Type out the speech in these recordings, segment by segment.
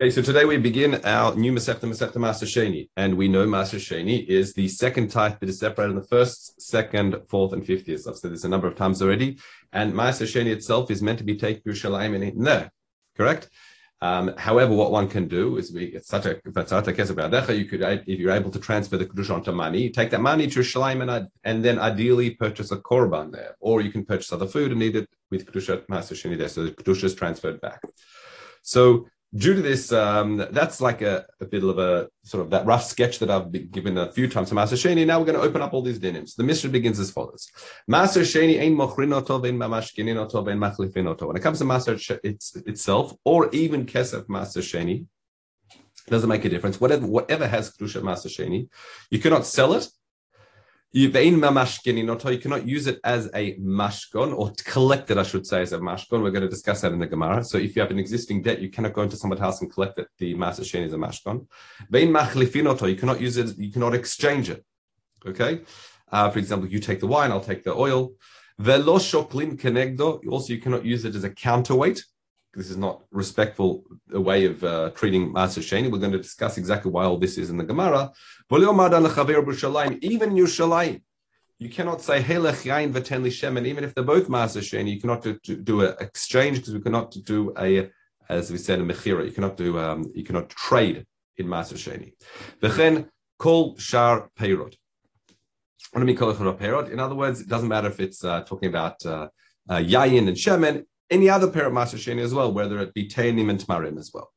Okay, so today we begin our new Masechta Masechta Maser Sheni, and we know Maser Sheni is the second type that is separated in the first, second, fourth, and fifth years. I've said this a number of times already, and Maser Sheni itself is meant to be taken to Shalim and there, correct? Um, however, what one can do is we it's such a you could if you're able to transfer the kedusha onto money, take that money to Shalim and, and then ideally purchase a korban there, or you can purchase other food and eat it with kedusha Maser Sheni there, so the kedusha is transferred back. So due to this, um, that's like a, a, bit of a sort of that rough sketch that I've been given a few times to Maaser Sheni. Now we're going to open up all these dinim. The Mishnah begins as follows: Maaser Sheni ein mochrin oto vein mamashkinin oto vein oto. When it comes to Master it's, itself, or even kesef Maaser Sheni, doesn't make a difference. Whatever whatever has kedusha Maaser Sheni, you cannot sell it you cannot use it as a mashkon or collect it, I should say, as a mashkon. We're going to discuss that in the Gemara. So if you have an existing debt, you cannot go into someone's house and collect it. The master shen is a mashkon. You cannot use it, you cannot exchange it. Okay? Uh, for example, you take the wine, I'll take the oil. Also, you cannot use it as a counterweight this is not respectful a way of uh, treating Maser Sheni. We're going to discuss exactly why all this is in the Gemara. Even Yerushalayim, you cannot say Helech Yain V'Ten Lishem, and even if they're both Maser Sheni, you cannot do, do an exchange because we cannot do a, as we said, a mechira. You cannot do, um, you cannot trade in Maser Sheni. V'chen Kol Shar Peirot. What do mean Kol Shar Peirot? In other words, it doesn't matter if it's uh, talking about uh, uh, Yayin and Shemen any other pair of Master as well, whether it be Tainim and Tmarim as well.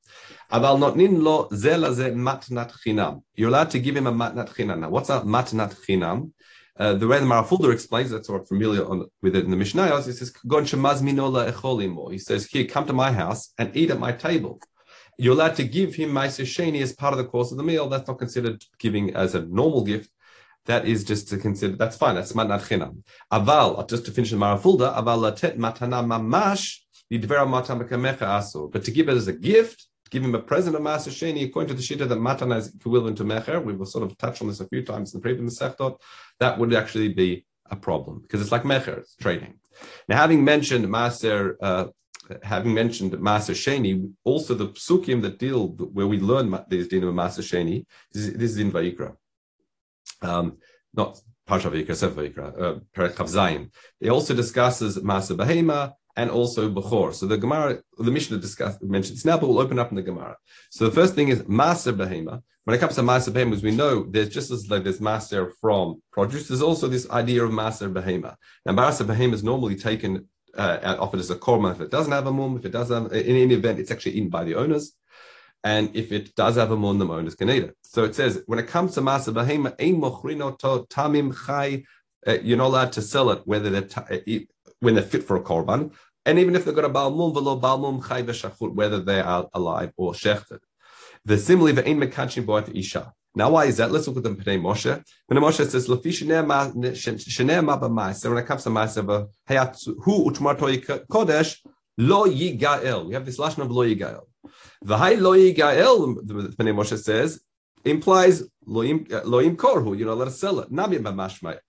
Aval notnin lo matnat chinam. You're allowed to give him a matnat chinam. Now, what's a matnat chinam? Uh, the way the Mahara Fulda explains, that's of familiar on, with it in the Mishnah, he says, He says, here, come to my house and eat at my table. You're allowed to give him Meiser Sheni as part of the course of the meal. That's not considered giving as a normal gift that is just to consider, that's fine, that's matnat chinam. Aval, just to finish the Mahara Fulda, aval latet matana mamash, yidvera matamakemecha asur. But to give it as a gift, give him a present of Maaser Sheni, according to the Shita that matana is equivalent to mecher, we will sort of touch on this a few times in the previous Masechtot, that would actually be a problem, because it's like mecher, it's trading. Now, having mentioned Master, uh, having mentioned Maaser Sheni, also the psukim that deal where we learn these dinim of Maaser Sheni, this is in Vayikra um, not Parsha Vayikra, Sefer Vayikra, uh, Perek Zayin. It also discusses Masa Behema and also Bechor. So the Gemara, the Mishnah discuss, mentions now, but we'll open up in the Gemara. So the first thing is Masa Behema. When it comes to Masa Behema, as we know, there's just as like there's Master from produce, there's also this idea of Masa Behema. Now, Masa Behema is normally taken uh, offered as a korban if it doesn't have a mum, if it doesn't have, in any event, it's actually eaten by the owners. And if it does have a mon, the owners can eat it. So it says, when it comes to masa behema, tamim uh, you're not allowed to sell it whether they're uh, when they're fit for a korban, and even if they've got a balmum velo balmum chai v'shachut, whether they are alive or shechted. The similarly, the ein mekachin boat isha. Now, why is that? Let's look at the Pnei Moshe. Pnei Moshe says, "Lefi shenei ma b'ma'aser." When it comes to ma'aser, hu utmarto kodesh lo yigael. We have this lashon of lo yigael. The high loy gael, the Pnei Moshe says, implies loim loim korhu. You know, let us sell it. Nabi b'mashmai.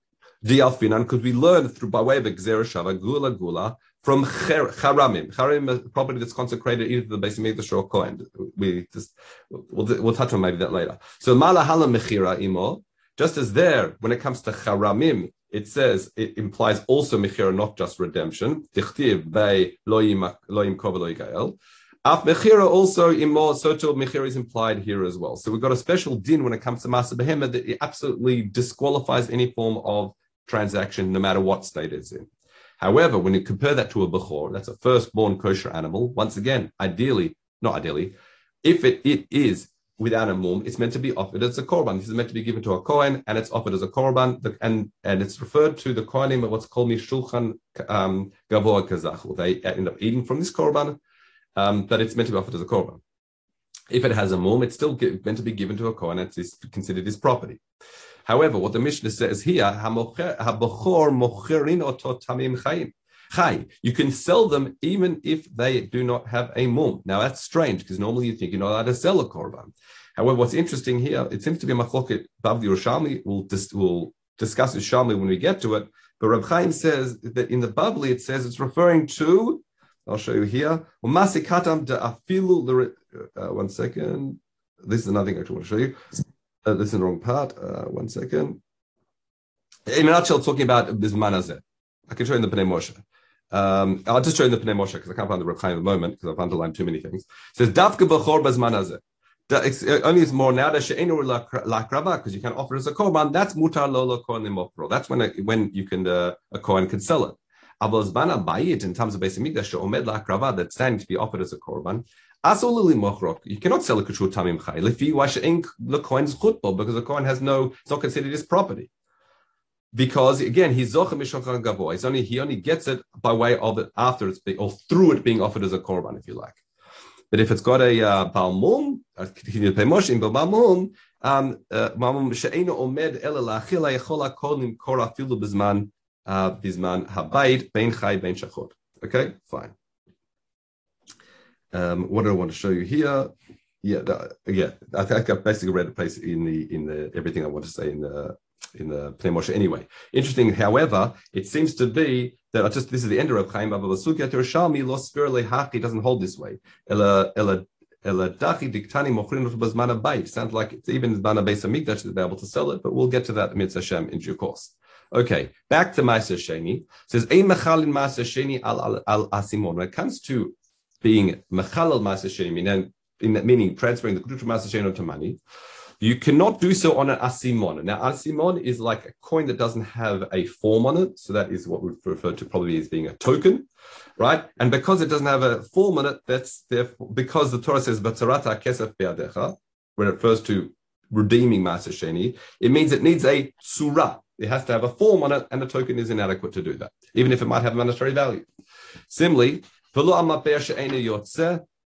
Dialfinan, because we learn through by way of Gzera Shava, Gula Gula, from Charamim. Charamim is property that's consecrated either to the base of or Kohen. We just, we'll, we'll touch on maybe that later. So Malahala Mechira Imo, just as there, when it comes to Charamim, it says it implies also Mechira, not just redemption. Tichtiv Bei Loim Kovel Gael. Af Mechira also in more social Mechira is implied here as well. So we've got a special din when it comes to Masa Behemoth that it absolutely disqualifies any form of transaction, no matter what state it's in. However, when you compare that to a Bechor, that's a firstborn kosher animal, once again, ideally, not ideally, if it, it is without a mum, it's meant to be offered as a korban. This is meant to be given to a kohen, and it's offered as a korban, and and it's referred to the kohenim of what's called mishulchan um, gavoa kazachul. They end up eating from this korban, um, but it's meant to be offered as a korban. If it has a mum, it's still meant to be given to a kohen. It's considered his property. However, what the Mishnah says here, you can sell them even if they do not have a mum. Now that's strange because normally you think you're not allowed to sell a korban. However, what's interesting here, it seems to be a machloket Bavli Yerushalmi. We'll, dis- we'll discuss with Shamli when we get to it. But Reb Chaim says that in the Bavli it says it's referring to I'll show you here. Umasikatam de afilu uh, one second. This is another thing I actually want to show you. Uh, this is the wrong part. Uh, one second. In a nutshell, talking about this manazeh. I can show you in the Pnei Moshe. Um, I'll just show you in the Pnei Moshe because I can't find the Reb Chaim at the moment because I've underlined too many things. It says Davka b'chor bazmanazeh. It's, uh, only is more now that because you can offer as a korban. That's mutar lo kohen That's when it, when you can uh, a kohen can sell it. Avos buy it in terms of basic mikdash she'omed lakrava that's standing to be offered as a korban. Asolili mochrok. You cannot sell a kashur tamim chay. Lefi why she'en the kohen's chutbo because the kohen has no. It's not considered his property because again he's zocha mishochan gavoy. He's only he only gets it by way of it after it's being or through it being offered as a korban, if you like. But if it's got a uh, balmum, continue to pay moshim, but balmum, um, uh, balmum she'enu omed ela lachila yechol hakol kor afilu bizman habayit bein chay bein shachot. Okay, fine. Um, what do I want to show you here? Yeah, that, yeah. I think I've basically read the place in the in the everything I want to say in the in the Pnei Moshe anyway. Interesting, however, it seems to be that I just this is the end of Reb Chaim Sugya Yerushalmi lo spir lehaki doesn't hold this way. Ela ela ela dachi diktani mochrin bazman bayit. Sounds like it's even zman base mikdash to be able to sell it, but we'll get to that mitzvah Hashem in due course. Okay, back to Maaser Sheni. says ein mechalin Maaser Sheni al al asimon. When it comes to being mechalal Maaser Sheni, meaning, meaning transferring the kedusha Maaser Sheni to money. You cannot do so on an asimon. Now, asimon is like a coin that doesn't have a form on it. So that is what we refer to probably as being a token, right? And because it doesn't have a form on it, that's therefore, because the Torah says, Batzarata kesef be'adecha, when it refers to redeeming Maaser Sheni, it means it needs a surah. It has to have a form on it, and the token is inadequate to do that, even if it might have monetary value. Similarly,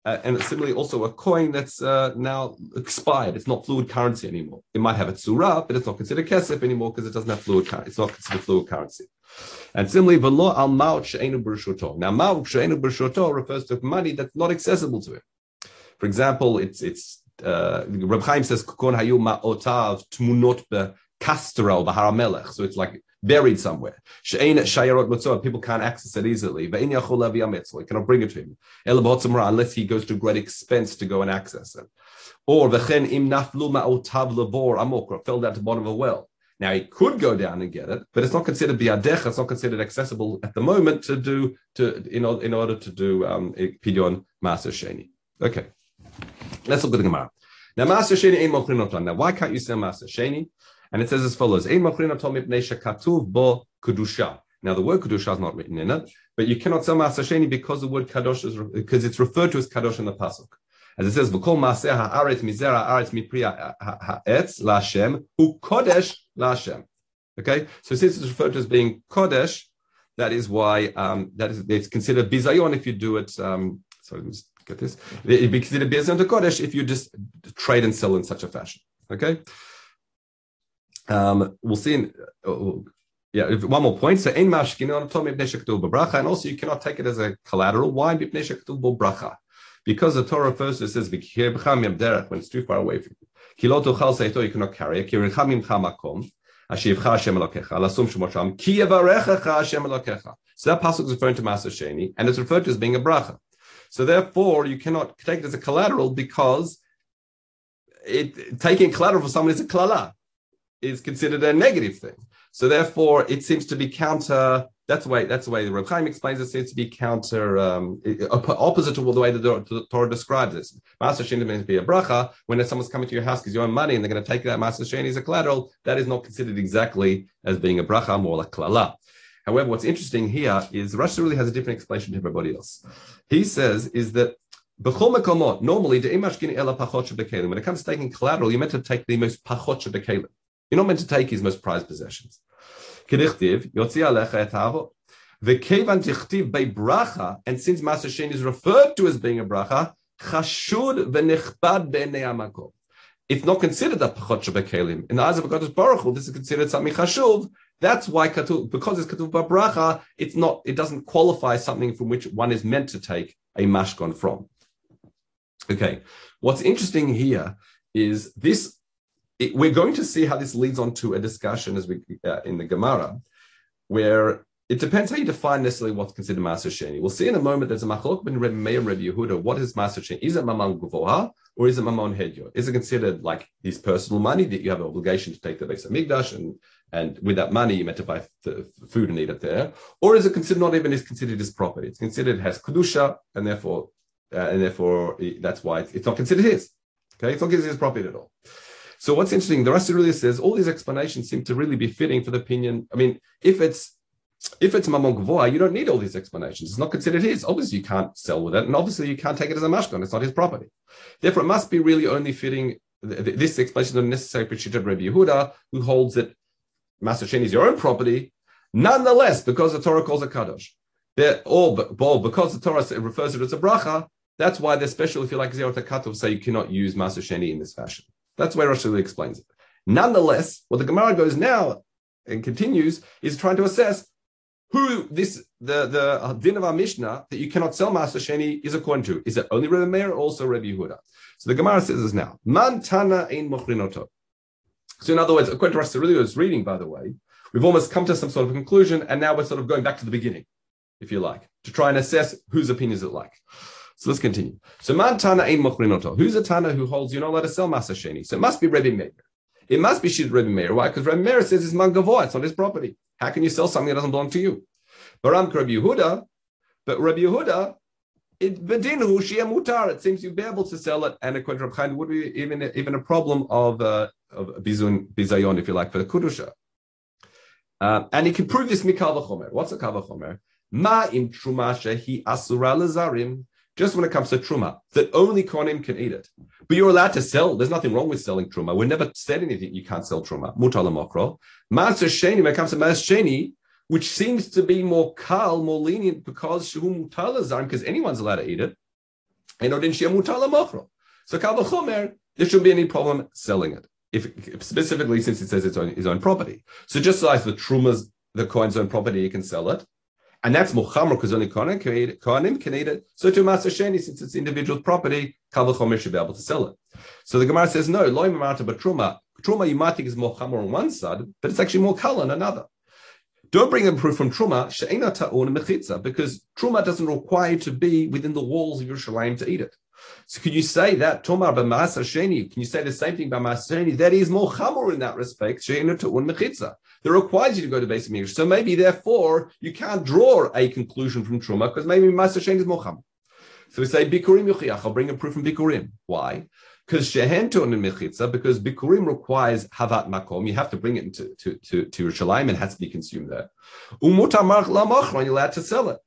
uh, and similarly, also a coin that's uh, now expired. It's not fluid currency anymore. It might have a tzura, but it's not considered kesef anymore because it doesn't have fluid currency. It's not considered fluid currency. And similarly. Now, ma'ut she'enu b'rishoto refers to money that's not accessible to him. For example, it's it's uh, Reb Chaim says kon hayu ma'otav tmunot be'kastera b'haramelech. So it's like buried somewhere. Shain Shayarot Mutsuah, people can't access it easily. You cannot bring it to him unless he goes to great expense to go and access it. Or fell down to the bottom of a well. Now he could go down and get it, but it's not considered biadech. It's not considered accessible at the moment to do to in, in order to do um, pidyon maaser sheni. Okay, let's look at the Gemara. Now maaser sheni ain't Now why can't you say maaser sheni? And it says as follows: Now the word kedusha is not written in it, but you cannot sell masasheni because the word kadosh is because it's referred to as kadosh in the pasuk. As it says, "V'kol maaseh haaretz mizera haaretz mipriya ha'etz laShem hu kodesh laShem." Okay, so since it's referred to as being kodesh, that is why um, that is it's considered bizayon if you do it. Um, sorry, let me just get this. It'd be considered bizayon to kodesh if you just trade and sell in such a fashion. Okay. Um, we'll see in, uh, yeah, one more point. So, in bracha, and also you cannot take it as a collateral. Why bracha? Because the Torah first it says when it's too far away from you. You cannot carry it. So that pasuk is referring to Maaser Sheni, and it's referred to as being a bracha. So therefore, you cannot take it as a collateral because it, taking collateral for someone is a klala is considered a negative thing. So therefore, it seems to be counter. That's the way. That's the way the Reb Chaim explains it. Seems to be counter um, opposite to the way the, the Torah describes this. Maaser Sheni means to be a bracha. When someone's coming to your house because you own money and they're going to take that Maaser Sheni as a collateral, that is not considered exactly as being a bracha, more like klala. However, what's interesting here is Rash Sirilio has a different explanation to everybody else. He says is that normally, when it comes to taking collateral, you're meant to take the most pachot. You're not meant to take his most prized possessions. And since Master Shen is referred to as being a bracha. It's not considered a pachot shebekelim. In the eyes of Hakadosh Baruch Hu, this is considered something chashuv. That's why katuv, because it's katuv bracha, it's not. It doesn't qualify something from which one is meant to take a mashkon from. Okay, what's interesting here is this it, we're going to see how this leads on to a discussion as we uh, in the Gemara, where it depends how you define necessarily what's considered Maser Sheni. We'll see in a moment there's a machlok ben Rebbe Meir Rebbe Yehuda. What is Maser Sheni? Is it Mamon Gvoha or is it Mamon Hedyo? Is it considered like his personal money that you have an obligation to take the base of Migdash and and with that money you meant to buy food and eat it there? Or is it considered not even is considered his property? It's considered has kedusha and therefore uh, and therefore that's why it's, it's, not considered his. Okay, it's not considered his property at all. So what's interesting, the Rash Sirilio says all these explanations seem to really be fitting for the opinion. I mean, if it's if it's mamon gvoa, you don't need all these explanations. It's not considered his. Obviously, you can't sell with it, and obviously, you can't take it as a mashkon. It's not his property. Therefore, it must be really only fitting. This explanation is necessary for Shittat Rabbi Yehuda, who holds that Maaser Sheni is your own property. Nonetheless, because the Torah calls it kadosh, they're all, all because the Torah refers to it as a bracha. That's why they're special. If you like zerot katov, say you cannot use Maaser Sheni in this fashion. That's why Rash Sirilio explains it. Nonetheless, what the Gemara goes now and continues is trying to assess who this the the din of our Mishnah that you cannot sell Maaser Sheni is according to. Is it only Rebbe Meir or also Rebbe Yehuda? So the Gemara says this now. Man tana ein mochrinoto. So in other words, according to Rash Sirilio's reading, by the way, we've almost come to some sort of conclusion, and now we're sort of going back to the beginning, if you like, to try and assess whose opinion is it like. So let's continue. So man tana ein mochrinoto. Who's a tana who holds you're not allowed to sell Maaser Sheni? So it must be Rebbe Meir. It must be Shid Rebbe Meir. Why? Because Rebbe Meir says it's man gavoa, it's not his property. How can you sell something that doesn't belong to you? Baram Rabbi Yehuda, but Rabbi Yehuda, it bedinu shia mutar. It seems you'd be able to sell it, and according to Chaim, would be even even a problem of uh, of bizun bizayon, if you like, for the kudusha. Uh, and he can prove this mikal v'chomer. What's a kal v'chomer? Ma im truma shehi asura lezarim. Just when it comes to truma, that only konim can eat it, but you're allowed to sell. There's nothing wrong with selling truma. We never said anything. You can't sell truma. Mutar lemokro. Maser sheni. When it comes to mas sheni, which seems to be more kal, more lenient because shu mutala because anyone's allowed to eat it. And odin shia mutala mochro. So kal v'chomer, there shouldn't be any problem selling it. If, if, specifically since it says it's on his own property. So just like the trumas, the coin's own property, you can sell it. And that's because only kohanim can eat it. So to Maaser Sheni, since it's individual property, kal v'chomer should be able to sell it. So the Gemara says no, loy mamata but truma. Truma you might think is more on one side, but it's actually more kal on another. Don't bring a proof from Truma, she'ena ta'un mechitza, because Truma doesn't require to be within the walls of Yerushalayim to eat it. So can you say that Tomar b'Maas Sheni? Can you say the same thing by Maas Sheni? That is more chamor in that respect. She'ena ta'un mechitza. That requires you to go to basic English. So maybe therefore you can't draw a conclusion from Truma because maybe Maas Sheni is more chamor. So we say Bikurim Yuchiach. I'll bring a proof from Bikurim. Why? because shehen and mechitza, because bikurim requires havat makom, you have to bring it into to to to Yerushalayim and has to be consumed there. Umutamach lamachron, you're allowed to sell it.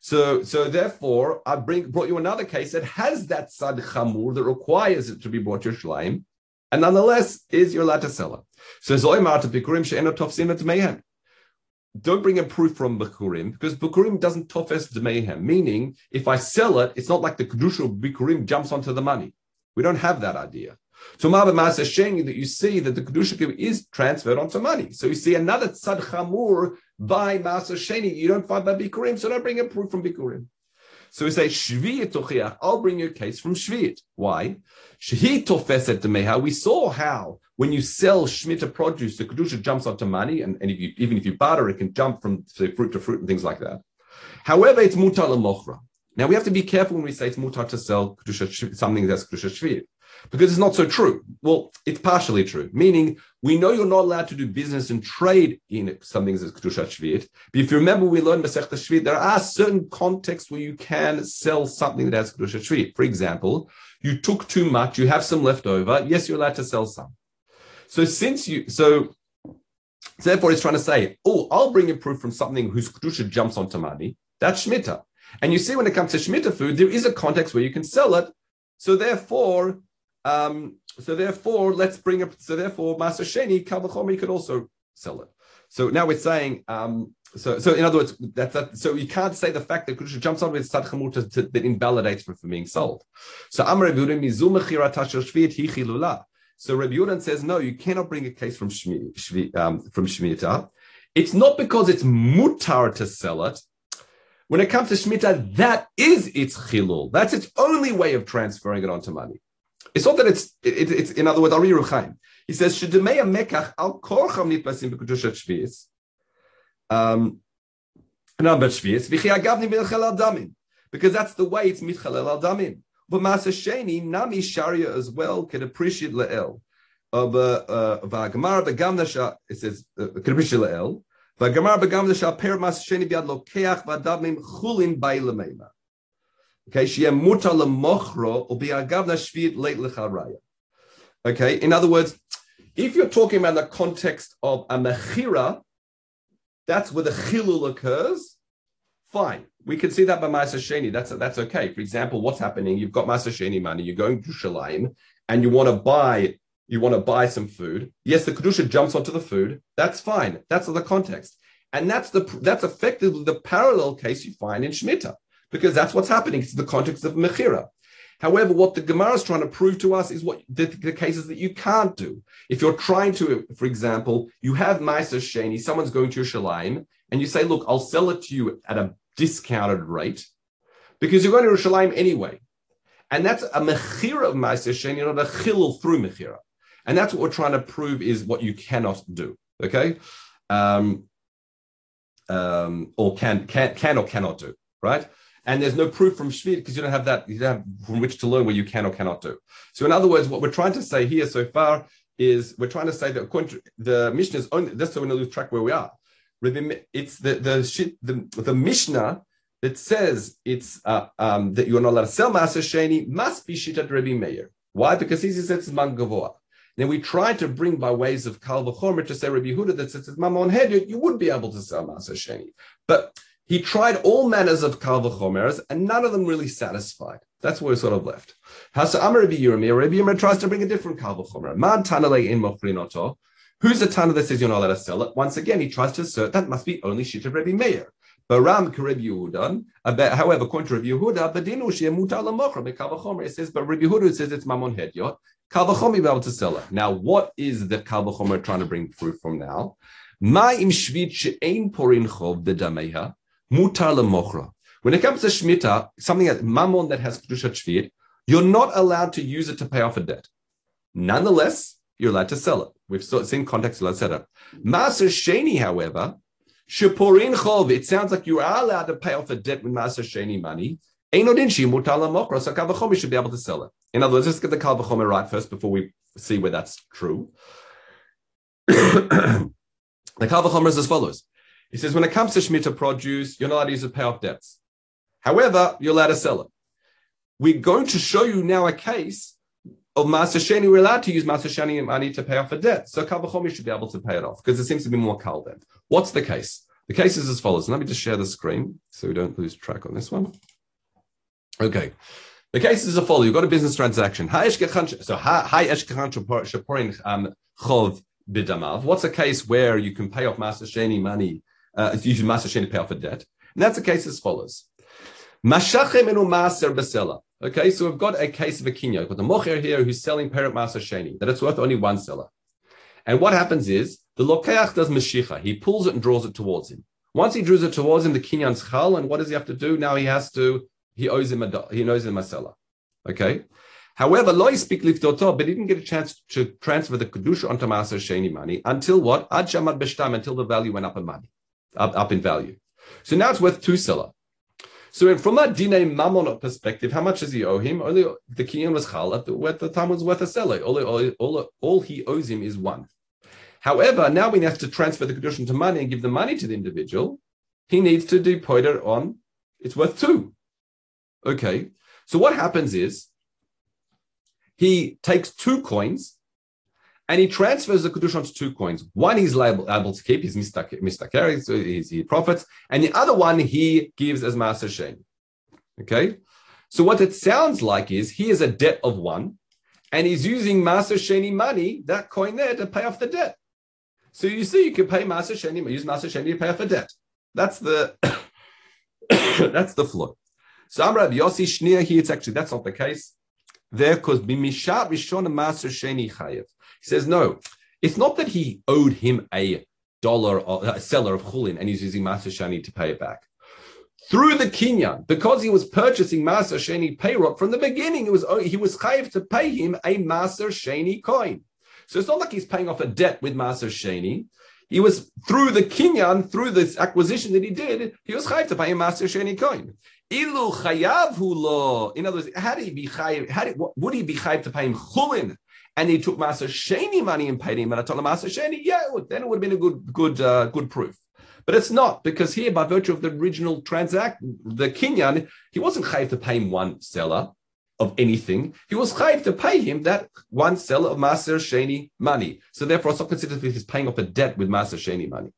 So so therefore, I bring brought you another case that has that sad chamur that requires it to be brought to Yerushalayim, and nonetheless is you're allowed to sell it. So bikurim mayhem. Don't bring a proof from Bikurim because Bikurim doesn't tofes the mayhem. Meaning, if I sell it, it's not like the Kedusha Bikurim jumps onto the money. We don't have that idea. So Ma'aba Sheni that you see that the Kedusha is transferred onto money. So you see another Tzad Chamur by Masa Sheni. You don't find by Bikurim, so don't bring a proof from Bikurim. So we say Shvi'it Tochiach. I'll bring you a case from Shvi'it. Why? Shehi Tofeset Demeha. We saw how when you sell Shemitah produce, the Kedusha jumps onto money, and, and if you, even if you barter, it can jump from say, fruit to fruit and things like that. However, it's Mutar Mochra. Now we have to be careful when we say it's mutar to sell Kadusha something that's kedusha shvir, because it's not so true. Well, it's partially true, meaning we know you're not allowed to do business and trade in something that's kedusha shvir. But if you remember, we learned Masechta Shvir, there are certain contexts where you can sell something that has kedusha shvir. For example, you took too much, you have some left over. Yes, you're allowed to sell some. So since you so therefore, he's trying to say, oh, I'll bring a proof from something whose kedusha jumps onto money. That's shmita. And you see, when it comes to Shemitah food, there is a context where you can sell it. So therefore, um, so therefore, let's bring up. So therefore, Maaser Sheni Kalvachomer could also sell it. So now we're saying. Um, so, so in other words, that, that so you can't say the fact that Kedusha jumps on with Chamur that invalidates for, for being sold. So Amar Rebudim Mizum Shvit Hichilula. So Rabbi Yudan says no, you cannot bring a case from Shmi, Shvi, um, from Shemitah. It's not because it's mutar to sell it, when it comes to Shemitah, that is its chilul. That's its only way of transferring it onto money. It's not that it's, it, it's in other words, Ari Ruchaim. He says, Shedemeya mekach al korcham nitbasim b'kedushat shvius. Um, Shvius, Agavni Milchel Damim. Because that's the way it's Mitchel al Damim. But Masasheni, Nami Sharia as well, can appreciate Le'el. Uh, uh, V'agamar begamna it says, uh, can appreciate Le'el. V'agamar begamna sha per Masa Sheni biad lokeach v'adamim chulin bay lemeima. Okay, shia muta lemochro u'bi'agavna shviit leit lecharaya. Okay, in other words, if you're talking about the context of a mechira, that's where the chilul occurs. Fine, we can see that by Masa Sheni. That's that's okay. For example, what's happening? You've got Masa Sheni money. You're going to Shalim, and you want to buy you want to buy some food. Yes, the kedusha jumps onto the food. That's fine. That's the context, and that's the that's effectively the parallel case you find in Shemitah because that's what's happening. It's the context of mechira. However, what the Gemara is trying to prove to us is what the, the, cases that you can't do. If you're trying to, for example, you have Meiser Sheni, someone's going to your Shalim, and you say, look, I'll sell it to you at a discounted rate because you're going to Yerushalayim anyway. And that's a mechira of Meiser Sheni, not a chilul through mechira. And that's what we're trying to prove is what you cannot do. Okay? Um, um, or can, can, can or cannot do, right? and there's no proof from Shvit because you don't have that, you don't have from which to learn what you can or cannot do. So, in other words, what we're trying to say here so far is we're trying to say that the Mishnah is only that's so we're going to lose track where we are. It's the the the, the Mishnah that says it's uh, um, that you're not allowed to sell Maser Sheni must be Shitat Rabbi Meir. Why? Because he says it's Man Gavoa. Then we try to bring by ways of Kal V'chomer to say Rabbi Huda that says it's Mamon Head, you would be able to sell Maser Sheni. But he tried all manners of kal v'chomers, and none of them really satisfied. That's where we're sort of left. Hasa Amar Rabbi Yirmiyah, Rabbi Yirmiyah tries to bring a different kal v'chomer. Man tanale in mochrinoto. Who's the tana that says you're not allowed to sell it? Once again, he tries to assert that must be only shit of Rabbi Meir. Baram Rabbi Yehuda. Uh, however, according to Rabbi Yehuda, Badinu shemuta lamochra bekal v'chomer. It says, but Rabbi Yehuda says it's mamon hedyot. Kal v'chomer be able to sell it. Now, what is the kal v'chomer trying to bring proof from now? Ma im shvit she'ein porin chov bedameha. Mutar lemochra. When it comes to shmita, something like mammon that has kedusha shvir, you're not allowed to use it to pay off a debt. Nonetheless, you're allowed to sell it. We've seen context allowed to set up. Maser sheni, however, sheporin chov. It sounds like you are allowed to pay off a debt with sheni money. Einodinshi mutar lemochra. So kavachomi should be able to sell it. In other words, let's get the kavachomi right first before we see where that's true. the kavachomi is as follows. He says, when it comes to Shemitah produce, you're not allowed to use it to pay off debts. However, you're allowed to sell it. We're going to show you now a case of Maaser Sheni. We're allowed to use Maaser Sheni money to pay off a debt. So Kalvachomi should be able to pay it off because it seems to be more Kal then. What's the case? The case is as follows. Let me just share the screen so we don't lose track on this one. Okay. The case is as follows. You've got a business transaction. So, hi Shaporin um, Chov Bidamav. What's a case where you can pay off Maaser Sheni money uh, using Maser Sheni to pay off a debt. And that's the case as follows. Mashachem Maser Besela. Okay, so we've got a case of a kinya. We've got the mocher here who's selling Peret Maser Sheni, that it's worth only one seller. And what happens is the lokeach does meshicha. He pulls it and draws it towards him. Once he draws it towards him, the kinyan's chal, and what does he have to do? Now he has to, he owes him a, he knows him a seller. Okay? However, lo speak liftoto, but he didn't get a chance to transfer the kedusha onto Maser Sheni money until what? Ad shamad until the value went up in money up, up in value. So now it's worth two silla. So from a dine mammon perspective, how much does he owe him? Only the kinyan was chal at the, the time was worth a seller. All, all, all, all he owes him is one. However, now we have to transfer the kedushin to money and give the money to the individual. He needs to deposit it on. It's worth two. Okay. So what happens is he takes two coins and he transfers the kedusha onto two coins. One he's able, able to keep, he's mistaker, so he's, he profits, and the other one he gives as maaser sheni. Okay, so what it sounds like is he has a debt of one, and he's using maaser sheni money, that coin there, to pay off the debt. So you see, you can pay maaser sheni, use maaser sheni to pay off a debt. That's the that's the flaw. So Amrav Yossi Shnia here, it's actually that's not the case. There, because bimishat rishon maaser sheni chayev. He says, no, it's not that he owed him a dollar, a seller of chulin, and he's using Master Shani to pay it back. Through the kinyan, because he was purchasing Master Shani payrock from the beginning, it was oh, he was chayiv to pay him a Master Shani coin. So it's not like he's paying off a debt with Master Shani. he was through the kinyan, through this acquisition that he did, he was chayiv to pay him maaser sheni coin. Ilu chayav lo. In other words, how he be chayiv? How would he be chayiv to pay him chulin? And he took maaser sheni money and paid him, and I told him maaser sheni. Yeah, then it would have been a good, good, uh, good proof. But it's not because here, by virtue of the original transact, the kinyan, he wasn't chayiv to pay him one seller of anything, he was chayiv to pay him that one seller of Maser Sheni money. So therefore, it's not considered that he's paying off a debt with Maser Sheni money.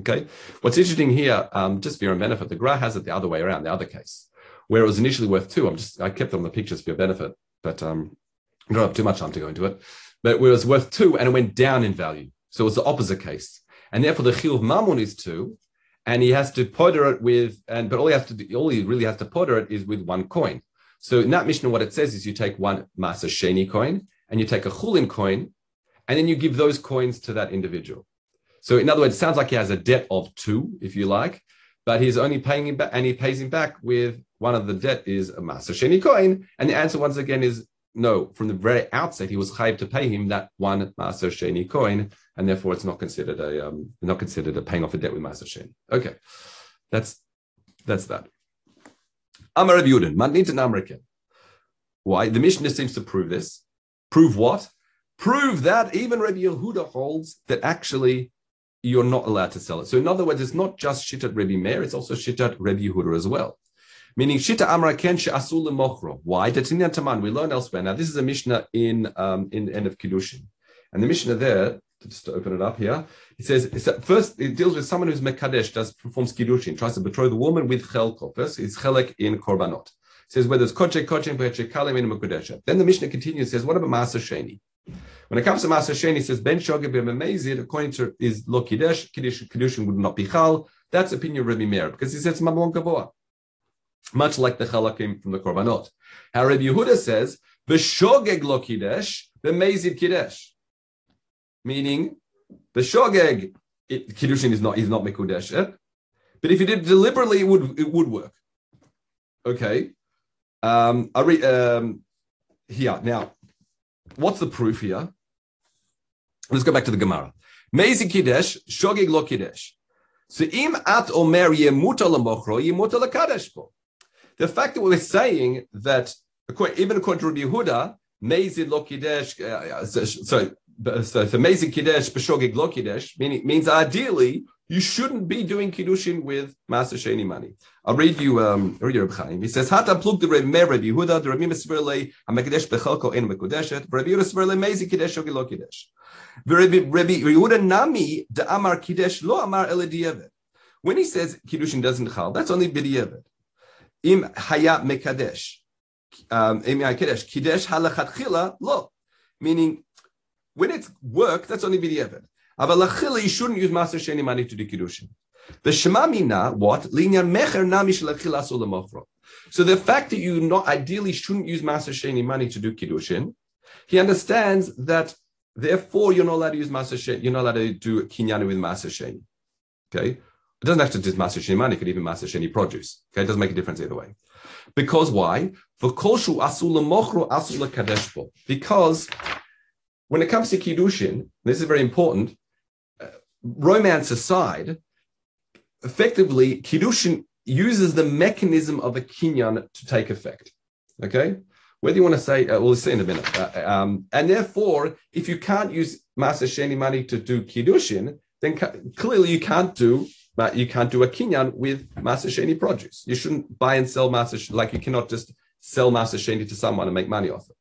Okay. What's interesting here, um, just for your benefit, the Gra has it the other way around, the other case, where it was initially worth two. I'm just I kept on the pictures for your benefit, but um, I don't have too much time to go into it. But it was worth two and it went down in value. So it was the opposite case. And therefore the Chil of Mammon is two, and he has to potter it with, and but all he has to do, all he really has to potter it is with one coin. So in that Mishnah, what it says is you take one Masa Sheni coin and you take a Chulin coin, and then you give those coins to that individual. So in other words, it sounds like he has a debt of two, if you like, but he's only paying him back, and he pays him back with one of the debt is a Masa Sheni coin. And the answer once again is no. From the very outset, he was chayiv to pay him that one Masa Sheni coin, and therefore it's not considered a um, not considered a paying off a debt with Masa Sheni. Okay, that's that's that. Amar Rabbi Yudin, Matnit and Amrikin. Why? The Mishnah seems to prove this. Prove what? Prove that even Rabbi Yehuda holds that actually you're not allowed to sell it. So in other words, it's not just Shittat Rabbi Meir, it's also Shittat Rabbi Yehuda as well. Meaning Shita Amra Ken She'asul Mochro. Why? Tatinian Taman. We learn elsewhere. Now this is a Mishnah in um, in end of Kiddushin, and the Mishnah there just to open it up here. It says first it deals with someone who's mekadesh, does performs kiddushin, tries to betroth the woman with chelko. First, it's chelek in korbanot. It says whether it's koche koche koche kalim in mekudesha. Then the Mishnah continues. Says what about maser sheni? When it comes to maser sheni, says ben shogeg b'memezid. According to is lo kiddush, kiddushin would not be chal. That's opinion of Rabbi Meir because he says mamlon kavoa. Much like the came from the korbanot. How Rabbi Yehuda says, "B'shogeg lo kiddush, b'mezid kidesh, meaning the shogeg it, kiddushin is not is not mekudeshet, but if you did deliberately, it would it would work. Okay, um, I um, here now. What's the proof here? Let's go back to the Gemara. Mezi kidesh shogeg lo kidesh. So im at omer yemuta lamochro yemuta lakadesh po. The fact that we're saying that even according to Rabbi Yehuda, mezi lo kidesh. Uh, so so it's amazing kiddush b'shogeg lo meaning means ideally you shouldn't be doing kiddushin with maaser sheni money. I'll read you. Um, read Reb Chaim. He says, "Hata plug the Reb Meir Rabbi Yehuda, the Rabbi Mesverle Hamekdesh bechalko en mekudeshet, Rabbi Yehuda Sverle mezi kiddush shogeg lo kiddush. Rabbi Yehuda nami de amar kiddush lo amar elediyevet. When he says kiddushin doesn't chal, that's only b'diyevet. Im haya mekadesh, um, im haya kiddush kiddush halachat chila lo, meaning when it's work, that's only b'di'evet. Aval you shouldn't use maaser sheni money to do kiddushin. The shema mina, what? Linyan mecher nami shelachil asul lemochro. So the fact that you not ideally shouldn't use maaser sheni money to do kiddushin, he understands that therefore you're not allowed to use maaser sheni, you're not allowed to do kinyani with master sheni. Okay? It doesn't have to just maaser sheni money, it could even maaser sheni produce. Okay, it doesn't make a difference either way. Because why? Because when it comes to Kiddushin, this is very important, uh, romance aside, effectively, Kiddushin uses the mechanism of a kinyan to take effect. Okay? Whether you want to say, uh, we'll see in a minute. Uh, um, and therefore, if you can't use Maaser Sheni money to do Kiddushin, then ca- clearly you can't do you can't do a kinyan with Maaser Sheni produce. You shouldn't buy and sell Master like you cannot just sell Maaser Sheni to someone and make money off it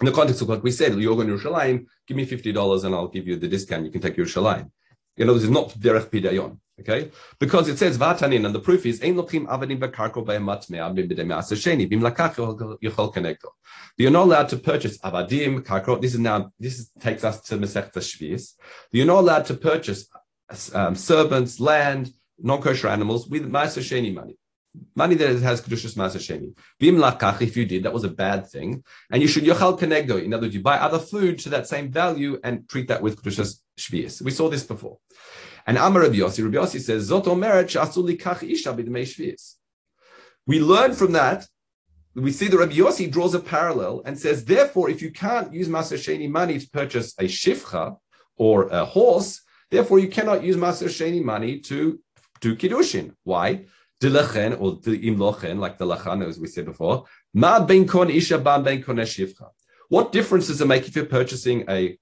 in the context of what we said, you're going to Yerushalayim, give me $50 and I'll give you the discount. You can take Yerushalayim. You know, this is not derech pidayon, okay? Because it says vatanin, and the proof is ein lochim avadim bekarko be'ematmea bim b'demei sheni bim yochol konekto. You're not allowed to purchase avadim karko. This is now this is, takes us to Masechta Shvius. You're not allowed to purchase um, servants, land, non-kosher animals with ma'aser sheni money money that has kedushas maser sheni. Vim lakach, if you did, that was a bad thing, and you should yochal kenegdo. In other words, you buy other food to that same value and treat that with kedushas shvius. We saw this before. And Amar Rabbi Yossi, Rabbi Yossi says, Zot omeret shasuli kach isha b'dmei shvius. We learn from that. We see that Rabbi Yossi draws a parallel and says, therefore, if you can't use maser sheni money to purchase a shifcha or a horse, Therefore, you cannot use Maser Sheni money to do Kiddushin. Why? Dilachen or imlochen, like the lachan, as we said before. Ma ben kon isha ban ben kon shivcha. What difference does it make if you're purchasing a,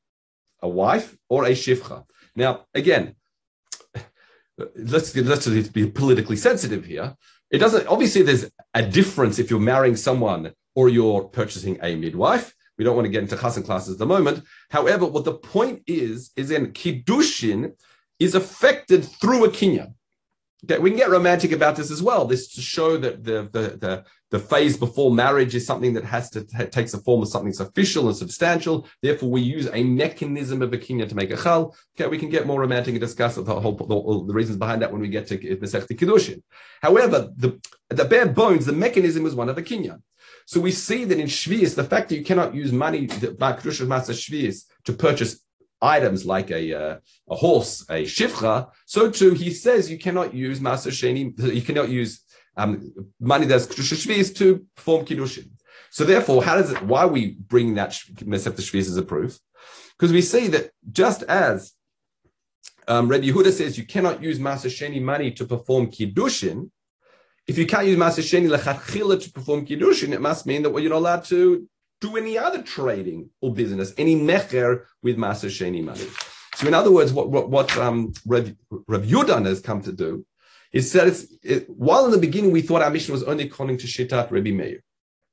a wife or a shivcha? Now, again, let's let's be politically sensitive here. It doesn't obviously there's a difference if you're marrying someone or you're purchasing a midwife. We don't want to get into chassan classes at the moment. However, what the point is is in kiddushin is affected through a kinyan. Okay, we can get romantic about this as well. This to show that the, the the the phase before marriage is something that has to t- takes the form of something official and substantial. Therefore, we use a mechanism of a kinyan to make a chal. Okay, we can get more romantic and discuss the whole the, the reasons behind that when we get to Masechta Kiddushin. However, the the bare bones, the mechanism is one of a kinyan. So we see that in Shvius, the fact that you cannot use money, Kedusha Masa Shvius, to purchase items like a, uh, a horse, a shifra, so too he says you cannot use Masa Sheni, you cannot use um, money that's Kedusha to perform Kiddushin. So therefore, how does it, why we bring that Mesepta Shvius as a proof? Because we see that just as um, Rabbi Yehuda says you cannot use Masa Sheni money to perform Kiddushin, if you can't use Masa Sheni Lechatchila to perform Kiddushin, it must mean that well, you're not allowed to do any other trading or business, any mecher with Masa Sheni money. So in other words, what, what, what um, Rav, Yudan has come to do is that it, while in the beginning we thought our mission was only calling to Shitat Rabbi Meir,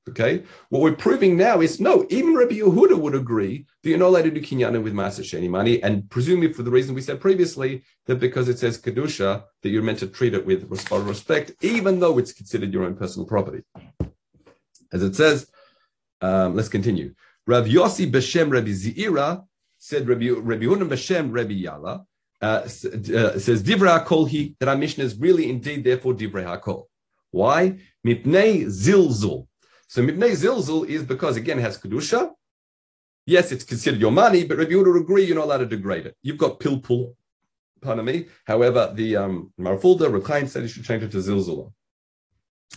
Okay, what we're proving now is no, even Rabbi Yehuda would agree that you're not allowed to do kinyana with Maaser Sheni money, and presumably for the reason we said previously, that because it says Kedusha, that you're meant to treat it with respect, even though it's considered your own personal property. As it says, um, let's continue. Rav Yossi Beshem Rabbi Zira said Rabbi, Yehuda Beshem Rabbi Yala, uh, uh, says Divra HaKol he, that our mission is really indeed therefore Divra HaKol. Why? Mipnei Zilzul. So Mibnei Zilzul is because, again, it has Kedusha. Yes, it's considered your money, but Rabbi would agree you're not allowed to degrade it. You've got Pilpul, pardon me. However, the um, Mahara Fulda, Reb said you should change it to Zilzula.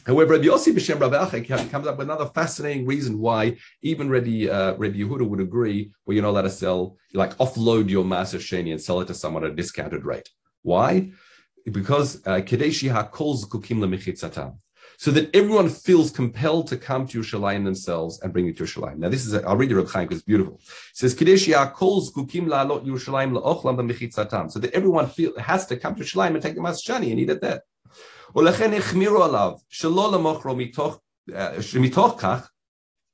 However, Rabbi Yossi B'Shem Rav comes up with another fascinating reason why even Rabbi, uh, Rabbi Yehuda would agree where you're not allowed to sell, like offload your Maser Sheni and sell it to someone at a discounted rate. Why? Because uh, Kadeshi HaKol Zkukim so that everyone feels compelled to come to Yerushalayim themselves and bring it to Yerushalayim. Now, this is, a, I'll read the Reb Chaim because it's beautiful. It says, Kadesh Yaakol Zkukim La'alot Yerushalayim La'ochlam B'mechitzatam. So that everyone feel, has to come to Yerushalayim and take the Maschani and eat it there. ולכן החמירו עליו שלא למוכרו מתוך, שמתוך כך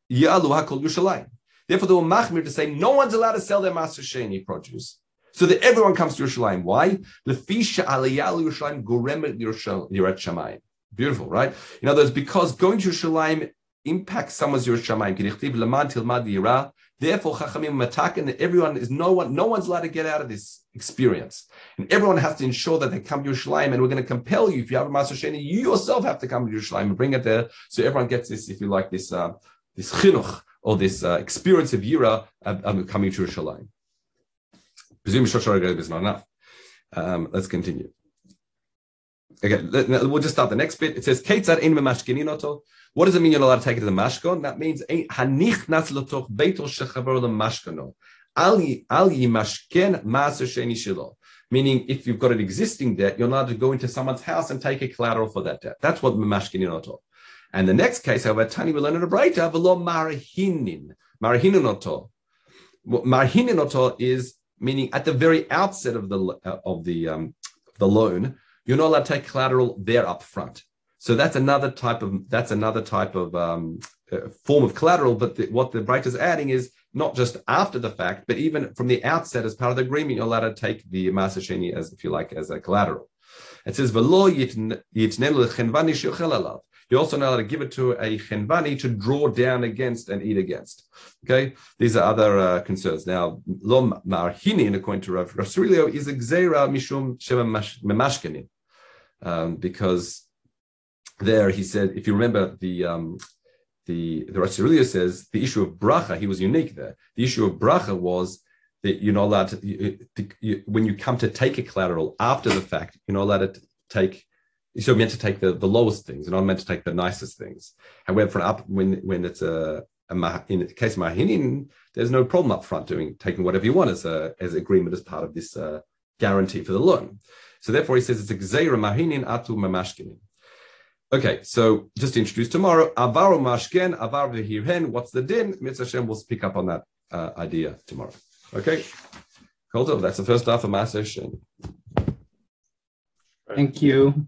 יעלו הכל ירושלים. Therefore, they were machmir to say no one's allowed to sell their master sheni produce. So that everyone comes to Yerushalayim. Why? Lefisha aliyah Yerushalayim goremet Yirat Shamayim. Beautiful, right? In other words, because going to Yerushalayim impacts someone's Yerushalayim. Therefore, Chachamim matakin that everyone is no one, no one's allowed to get out of this experience, and everyone has to ensure that they come to Yerushalayim. And we're going to compel you if you have a Maaser Sheni, you yourself have to come to Yerushalayim and bring it there, so everyone gets this, if you like, this uh, this chinuch or this uh, experience of Yira of, coming to Yerushalayim. Presume Shoshar is not enough. Um, let's continue. Okay, we'll just start the next bit. It says, Ketzad in mashkininoto. What does it mean you're allowed to take it to the mashkon? That means hanich nas latoch beito mashkono. Ali ali mashken maser sheni shilo. Meaning, if you've got an existing debt, you're allowed to go into someone's house and take a collateral for that debt. That's what mashkininoto. And the next case, however, Tani will learn in a breita, velo marahinin. Marahininoto. Marhininoto is meaning at the very outset of the uh, of the um, the loan, you're not allowed to take collateral there up front. So that's another type of that's another type of um, uh, form of collateral. But the, what the break is adding is not just after the fact, but even from the outset as part of the agreement, you're allowed to take the masasheni as, if you like, as a collateral. It says you're also not allowed to give it to a chenvani to draw down against and eat against. Okay, these are other uh, concerns. Now, lo marhini, according to Rav Rash Sirilio, is a gzeira mishum memashkenin, um, because there he said, if you remember the um, the the Rash Sirilio says the issue of bracha, he was unique there. The issue of bracha was that you're not allowed to, you, you, when you come to take a collateral after the fact, you're not allowed to take so meant to take the, the lowest things and I'm meant to take the nicest things. However, for up when when it's a, a in the case of Mahinin, there's no problem up front doing taking whatever you want as a as agreement as part of this uh, guarantee for the loan. So therefore, he says it's a gzeira mahinin atu mamashkinin. Okay, so just to introduce tomorrow, avaru mashken, avar v'hirhen. What's the din? Mitzvah Hashem will speak up on that uh, idea tomorrow. Okay, Koltov, that's the first half of Masesh. Thank you.